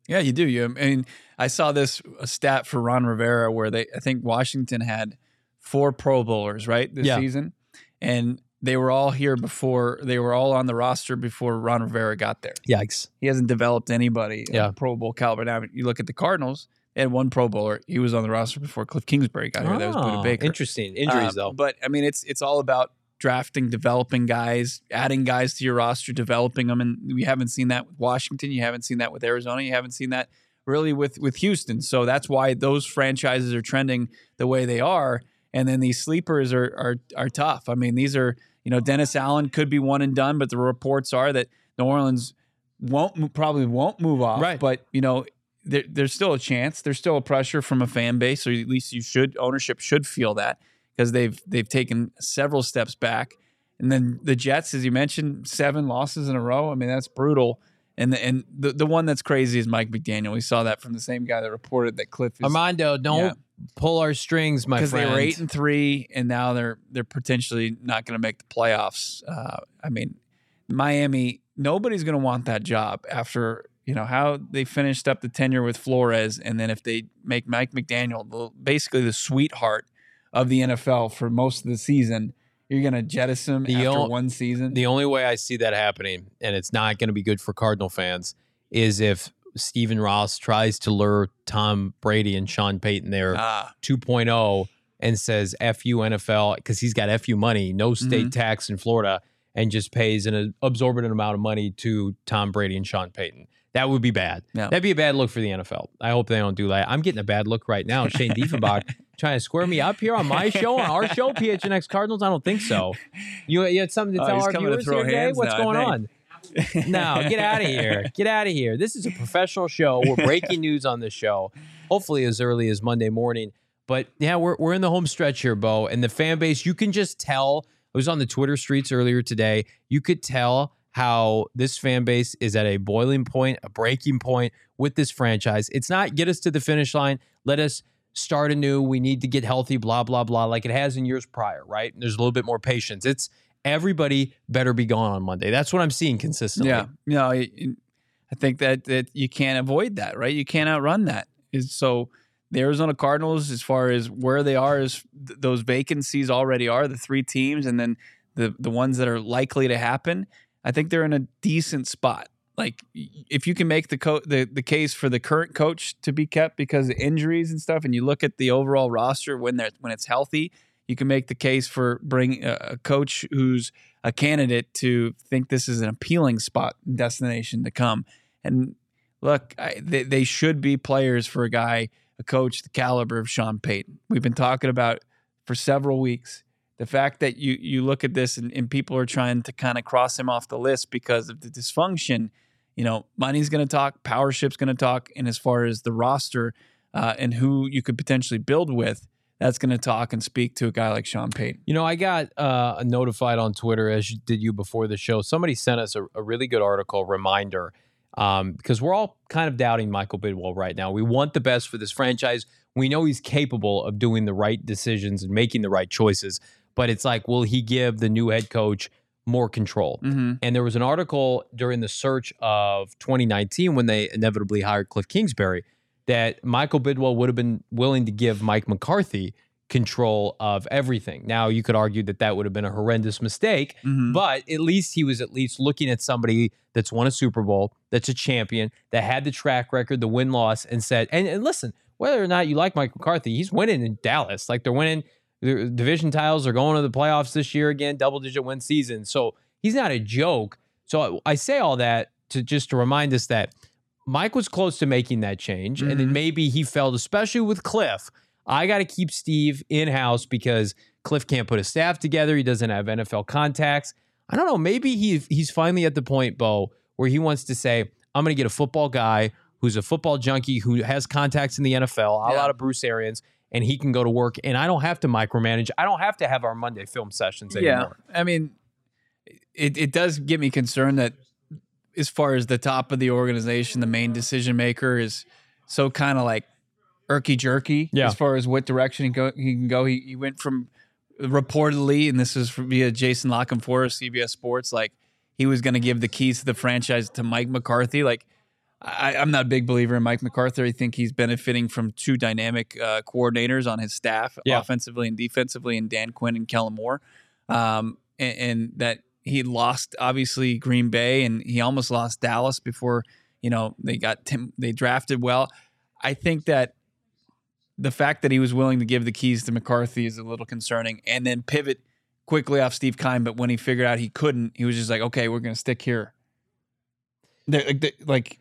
Yeah, you do. You, I mean, I saw this stat for Ron Rivera where they, I think Washington had four Pro Bowlers right this yeah. season, and they were all here before. They were all on the roster before Ron Rivera got there. Yikes! He hasn't developed anybody yeah. Pro Bowl caliber. Now you look at the Cardinals. They had one Pro Bowler. He was on the roster before Cliff Kingsbury got here. Oh, that was Budda Baker. Interesting injuries um, though. But I mean, it's it's all about drafting, developing guys, adding guys to your roster, developing them. And we haven't seen that with Washington. You haven't seen that with Arizona. You haven't seen that really with with Houston. So that's why those franchises are trending the way they are. And then these sleepers are are are tough. I mean, these are you know Dennis Allen could be one and done, but the reports are that New Orleans won't probably won't move off. Right. But you know. There, there's still a chance. There's still a pressure from a fan base, or at least you should ownership should feel that because they've they've taken several steps back. And then the Jets, as you mentioned, seven losses in a row. I mean, that's brutal. And the, and the, the one that's crazy is Mike McDaniel. We saw that from the same guy that reported that Cliff is, Armando, don't yeah. pull our strings, my friend. Because they were eight and three, and now they're they're potentially not going to make the playoffs. Uh, I mean, Miami, nobody's going to want that job after you know how they finished up the tenure with Flores, and then if they make Mike McDaniel the, basically the sweetheart of the NFL for most of the season. You're going to jettison the after o- one season. The only way I see that happening, and it's not going to be good for Cardinal fans, is if Stephen Ross tries to lure Tom Brady and Sean Payton there ah. 2.0 and says "fu NFL" because he's got "fu" money, no state mm-hmm. tax in Florida, and just pays an absorbent amount of money to Tom Brady and Sean Payton. That would be bad. Yeah. That'd be a bad look for the NFL. I hope they don't do that. I'm getting a bad look right now. Shane Diefenbach trying to square me up here on my show, on our show, PHNX Cardinals. I don't think so. You, you had something to oh, tell our viewers here today? What's now, going on? no, get out of here. Get out of here. This is a professional show. We're breaking news on this show, hopefully as early as Monday morning. But yeah, we're, we're in the home stretch here, Bo. And the fan base, you can just tell. I was on the Twitter streets earlier today. You could tell how this fan base is at a boiling point, a breaking point with this franchise. It's not get us to the finish line, let us start anew. We need to get healthy, blah, blah, blah, like it has in years prior, right? There's a little bit more patience. It's everybody better be gone on Monday. That's what I'm seeing consistently. Yeah. No, I think that that you can't avoid that, right? You can't outrun that. So the Arizona Cardinals, as far as where they are, is th- those vacancies already are the three teams, and then the the ones that are likely to happen. I think they're in a decent spot. Like if you can make the co- the the case for the current coach to be kept because of injuries and stuff, and you look at the overall roster when they're when it's healthy, you can make the case for bringing uh, a coach who's a candidate to think this is an appealing spot destination to come. And look, I, they, they should be players for a guy, a coach the caliber of Sean Payton. We've been talking about for several weeks the fact that you you look at this and, and people are trying to kind of cross him off the list because of the dysfunction you know, money's going to talk, powership's going to talk, and as far as the roster uh, and who you could potentially build with, that's going to talk and speak to a guy like Sean Payton. You know, I got uh, notified on Twitter, as did you before the show. Somebody sent us a, a really good article reminder um, because we're all kind of doubting Michael Bidwill right now. We want the best for this franchise. We know he's capable of doing the right decisions and making the right choices, but it's like, will he give the new head coach more control? Mm-hmm. And there was an article during the search of 2019 when they inevitably hired Cliff Kingsbury that Michael Bidwill would have been willing to give Mike McCarthy control of everything. Now, you could argue that that would have been a horrendous mistake, Mm-hmm. but at least he was at least looking at somebody that's won a Super Bowl, that's a champion, that had the track record, the win loss, and said, and, and listen, whether or not you like Mike McCarthy, he's winning in Dallas. Like they're winning the division titles, are going to the playoffs this year again, double digit win season. So he's not a joke. So I, I say all that to just to remind us that Mike was close to making that change, and then Mhm. maybe he felt, especially with Cliff. I got to keep Steve in house because Cliff can't put a staff together. He doesn't have NFL contacts. I don't know. Maybe he he's finally at the point, Bo, where he wants to say, "I'm going to get a football guy who's a football junkie who has contacts in the NFL, a lot of Bruce Arians, and he can go to work. And I don't have to micromanage. I don't have to have our Monday film sessions anymore. Yeah, I mean, it it does get me concerned that as far as the top of the organization, the main decision maker is so kind of like irky jerky Yeah. as far as what direction he go he can go. He, he went from reportedly, and this is via Jason Lockham for CBS Sports, like he was going to give the keys to the franchise to Mike McCarthy. Like I, I'm not a big believer in Mike McCarthy. I think he's benefiting from two dynamic uh, coordinators on his staff, Yeah. offensively and defensively, and Dan Quinn and Kellen Moore. Um, and, and that he lost obviously Green Bay, and he almost lost Dallas before you know they got Tim. They drafted well. I think that the fact that he was willing to give the keys to McCarthy is a little concerning, and then pivot quickly off Steve Keim. But when he figured out he couldn't, he was just like, "Okay, we're going to stick here." There- Like, the- like,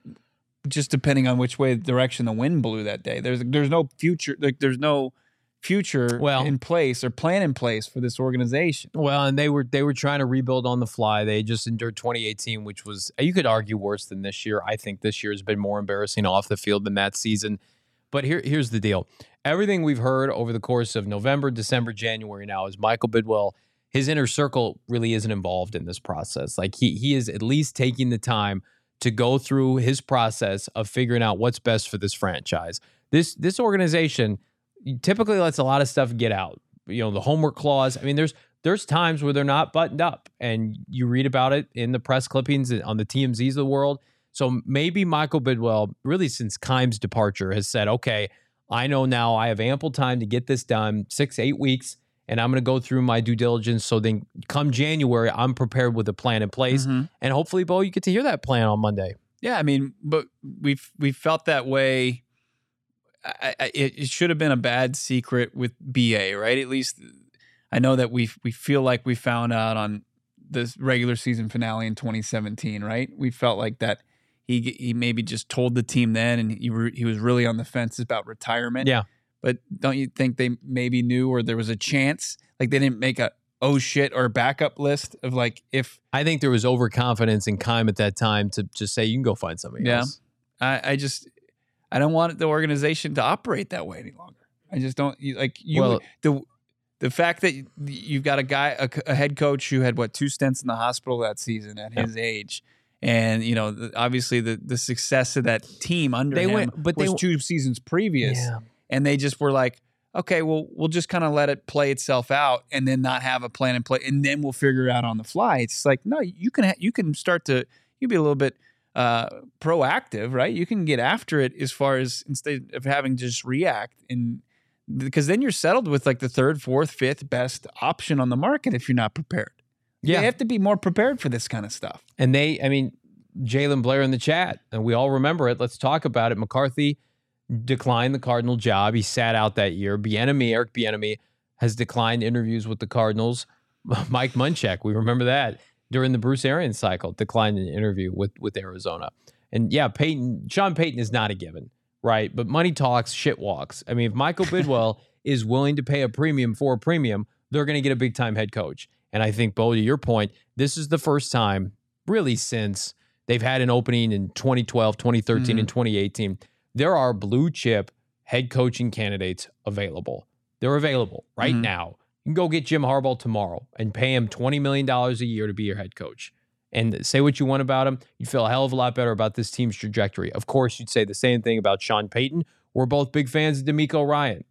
just depending on which way direction the wind blew that day. There's there's no future. Like, there's no future Well- in place or plan in place for this organization. Well, and they were they were trying to rebuild on the fly. They just endured 2018, which was you could argue worse than this year. I think this year has been more embarrassing off the field than that season. But here here's the deal. Everything we've heard over the course of November, December, January now is Michael Bidwill. His inner circle really isn't involved in this process. Like he he is at least taking the time to go through his process of figuring out what's best for this franchise. This this organization typically lets a lot of stuff get out. You know, the homework clause. I mean, there's there's times where they're not buttoned up, and you read about it in the press clippings on the TMZs of the world. So maybe Michael Bidwill, really since Keim's departure, has said, "Okay, I know now I have ample time to get this done, six eight weeks, and I'm going to go through my due diligence. So then, come January, I'm prepared with a plan in place, Mhm. and hopefully, Bo, you get to hear that plan on Monday. Yeah, I mean, but we've we felt that way. I, I, it, it should have been a bad secret with BA, right? At least I know that we we feel like we found out on this regular season finale in 2017, right? We felt like that he he maybe just told the team then, and he re, he was really on the fence about retirement. Yeah. But don't you think they maybe knew, or there was a chance, like they didn't make a oh shit or backup list of like if I think there was overconfidence in Keim at that time to just say you can go find somebody Yeah. else. I, I just I don't want the organization to operate that way any longer. I just don't like you Well- the the fact that you- you've got a guy a, a head coach who had what two stints in the hospital that season at his age. And you know, the, obviously the the success of that team under They him went- but they was w- two seasons previous, and they just were like, okay, well, we'll just kind of let it play itself out, and then not have a plan in play, and then we'll figure it out on the fly. It's like, no, you can ha- you can start to you be a little bit uh, proactive, right? You can get after it as far as instead of having to just react, and because then you're settled with like the third, fourth, fifth best option on the market if you're not prepared. Yeah. you have to be more prepared for this kind of stuff. And they, I mean, Jalen Blair in the chat, and we all remember it. Let's talk about it. McCarthy declined the Cardinal job. He sat out that year. Bieniemy, Eric Bieniemy, has declined interviews with the Cardinals. Mike Munchak, we remember that during the Bruce Arians cycle, declined an interview with with Arizona. And yeah, Peyton, Sean Payton is not a given, right? But money talks, shit walks. I mean, if Michael Bidwill is willing to pay a premium for a premium, they're going to get a big time head coach. And I think, Bo, to your point, this is the first time, really, since They've had an opening in 2012, 2013, and mm. 2018. There are blue chip head coaching candidates available. They're available right Mhm. now. You can go get Jim Harbaugh tomorrow and pay him $20 million a year to be your head coach. And say what you want about him. You'd feel a hell of a lot better about this team's trajectory. Of course, you'd say the same thing about Sean Payton. We're both big fans of DeMeco Ryan.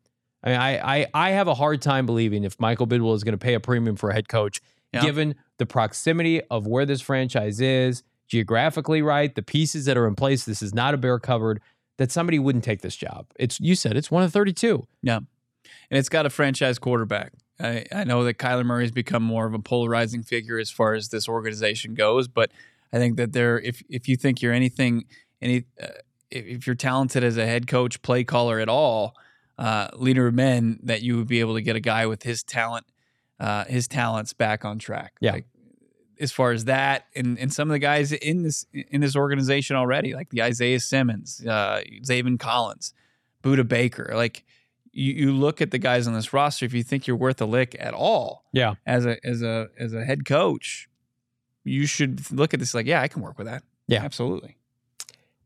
I mean, I, I, I have a hard time believing if Michael Bidwill is going to pay a premium for a head coach, Yeah. given the proximity of where this franchise is, geographically right, the pieces that are in place. This is not a bear covered. That somebody wouldn't take this job. It's you said it's one of 32. Yeah. and it's got a franchise quarterback. I, I know that Kyler Murray has become more of a polarizing figure as far as this organization goes, but I think that there, if if you think you're anything, any, uh, if, if you're talented as a head coach, play caller at all, uh, leader of men, that you would be able to get a guy with his talent, uh, his talents back on track. Yeah. Like, as far as that, and and some of the guys in this in this organization already, like the Isaiah Simmons, uh, Zaven Collins, Budda Baker, like you, you look at the guys on this roster, if you think you're worth a lick at all, Yeah. as a as a as a head coach, you should look at this like, yeah, I can work with that. Yeah. absolutely.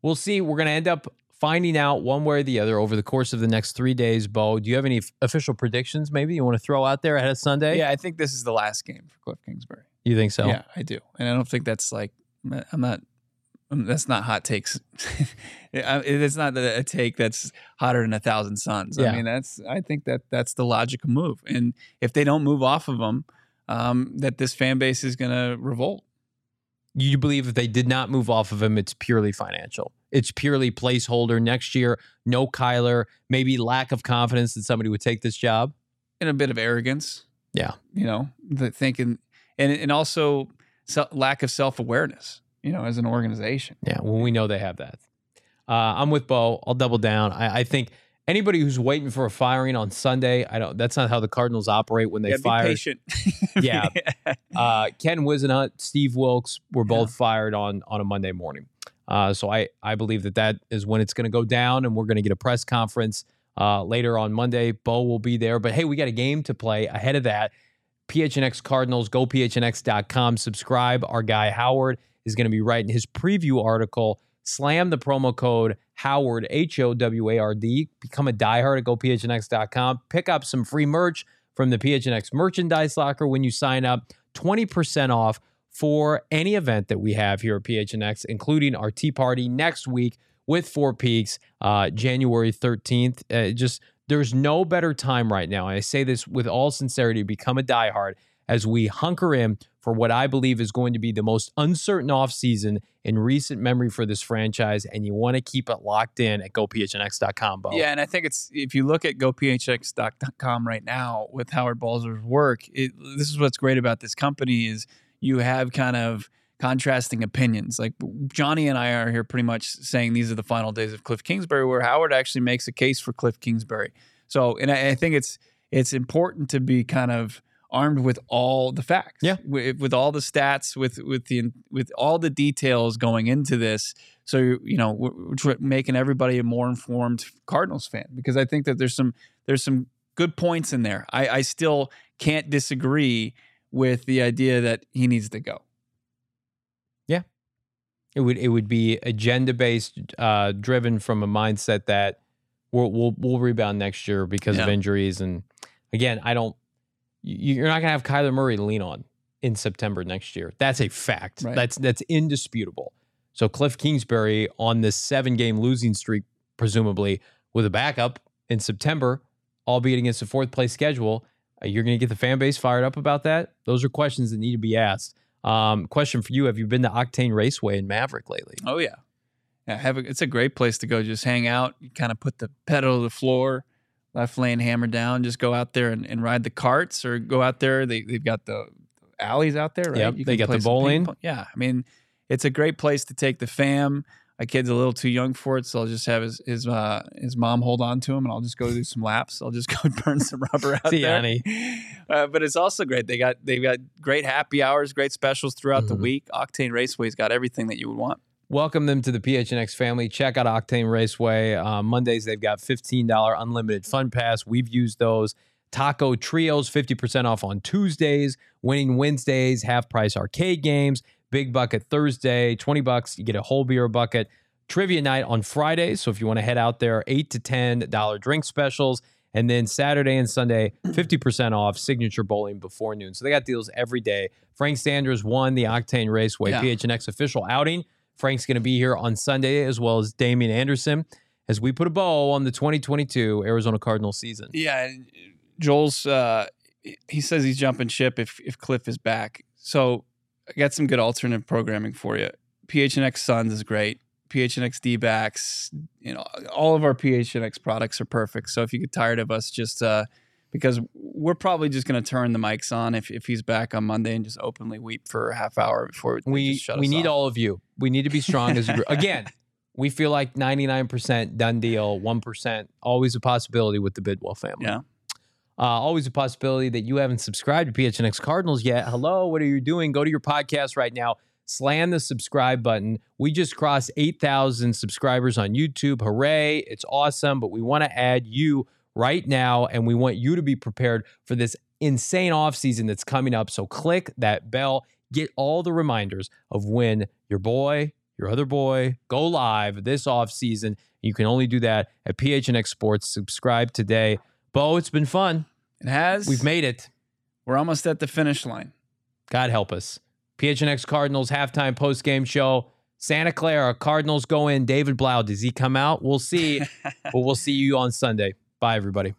We'll see. We're going to end up finding out one way or the other over the course of the next three days. Bo, do you have any f- official predictions maybe you want to throw out there ahead of Sunday? Yeah, I think this is the last game for Cliff Kingsbury. You think so? Yeah, I do, and I don't think that's like I'm not. um, That's not hot takes. It's not a take that's hotter than a thousand suns. Yeah. I mean, that's. I think that that's the logical move. And if they don't move off of them, um, that this fan base is going to revolt. You believe if they did not move off of him, it's purely financial. It's purely placeholder. Next year, no Kyler, maybe lack of confidence that somebody would take this job. and a bit of arrogance. Yeah. you know, the thinking, and and also lack of self awareness. You know, as an organization. Yeah, well, we know they have that. Uh, I'm with Bo. I'll double down. I, I think anybody who's waiting for a firing on Sunday, I don't. That's not how the Cardinals operate when they yeah, be fire. patient. Yeah. Uh, Ken Whisenhunt, Steve Wilks were both fired on on a Monday morning. Uh, so I I believe that that is when it's going to go down, and we're going to get a press conference uh, later on Monday. Bo will be there, but hey, we got a game to play ahead of that. PHNX Cardinals, go PHNX.com, subscribe. Our guy Howard is going to be writing his preview article. Slam the promo code Howard, H O W A R D. Become a diehard at gophnx.com. Pick up some free merch from the PHNX merchandise locker when you sign up. 20% off for any event that we have here at PHNX, including our tea party next week with Four Peaks, uh, January 13th. Uh, just there's no better time right now. And I say this with all sincerity, become a diehard as we hunker in for what I believe is going to be the most uncertain offseason in recent memory for this franchise. And you want to keep it locked in at gophnx.com, Bo. Yeah, and I think it's if you look at gophnx.com right now with Howard Balzer's work, it, this is what's great about this company is you have kind of contrasting opinions. Like Johnny and I are here pretty much saying these are the final days of Cliff Kingsbury, where Howard actually makes a case for Cliff Kingsbury. So, and I, I think it's it's important to be kind of armed with all the facts, Yeah. with, with all the stats, with with the with all the details going into this. So you know, we're, we're making everybody a more informed Cardinals fan because I think that there's some there's some good points in there. I, I still can't disagree with the idea that he needs to go. It would it would be agenda based, uh, driven from a mindset that we'll we'll, we'll rebound next year because of injuries. And again, I don't. you- You're not gonna have Kyler Murray to lean on in September next year. That's a fact. Right. That's that's indisputable. So Cliff Kingsbury on this seven game losing streak, presumably with a backup in September, albeit against a fourth place schedule, uh, you're going to get the fan base fired up about that. Those are questions that need to be asked. Um, question for you: Have you been to Octane Raceway in Maverick lately? Oh yeah, yeah. Have a, it's a great place to go. Just hang out. You kind of put the pedal to the floor, left lane hammer down. Just go out there and, and ride the carts, or go out there. They they've got the alleys out there, right? Yep, they got the play some ping bowling. Yeah, I mean, it's a great place to take the fam. My kid's a little too young for it, so I'll just have his his uh, his mom hold on to him, and I'll just go do some laps. I'll just go burn some rubber out See, there. honey. Uh, but it's also great. They got they've got great happy hours, great specials throughout the Mhm. week. Octane Raceway's got everything that you would want. Welcome them to the PHNX family. Check out Octane Raceway. Uh, Mondays, they've got $15 unlimited fun pass. We've used those. Taco Trios, 50% off on Tuesdays. Winning Wednesdays, half price arcade games. Big bucket Thursday, 20 bucks. You get a whole beer bucket. Trivia night on Friday. So if you want to head out there, eight to ten dollar drink specials. And then Saturday and Sunday, 50% off signature bowling before noon. So they got deals every day. Frank Sanders won the Octane Raceway Yeah. PHNX official outing. Frank's going to be here on Sunday, as well as Damian Anderson, as we put a bow on the 2022 Arizona Cardinals season. Yeah, and Joel's uh, he says he's jumping ship if if Cliff is back. So I got some good alternate programming for you. PHNX Suns is great. PHNX D backs, you know, all of our PHNX products are perfect. So if you get tired of us, just uh, because we're probably just going to turn the mics on if, if he's back on Monday and just openly weep for a half hour before we just shut we need off. all of you. We need to be strong as a group. Again, we feel like 99% done deal, 1% always a possibility with the Bidwill family. Yeah. Uh, always a possibility that you haven't subscribed to PHNX Cardinals yet. Hello, what are you doing? Go to your podcast right now. Slam the subscribe button. We just crossed 8,000 subscribers on YouTube. Hooray. It's awesome, but we want to add you right now, and we want you to be prepared for this insane offseason that's coming up. So click that bell, get all the reminders of when your boy, your other boy go live this offseason. You can only do that at PHNX Sports. Subscribe today. Bo, it's been fun. It has. We've made it. We're almost at the finish line. God help us. PHNX Cardinals halftime post game show. Santa Clara Cardinals go in. David Blough, does he come out? We'll see. but we'll see you on Sunday. Bye, everybody.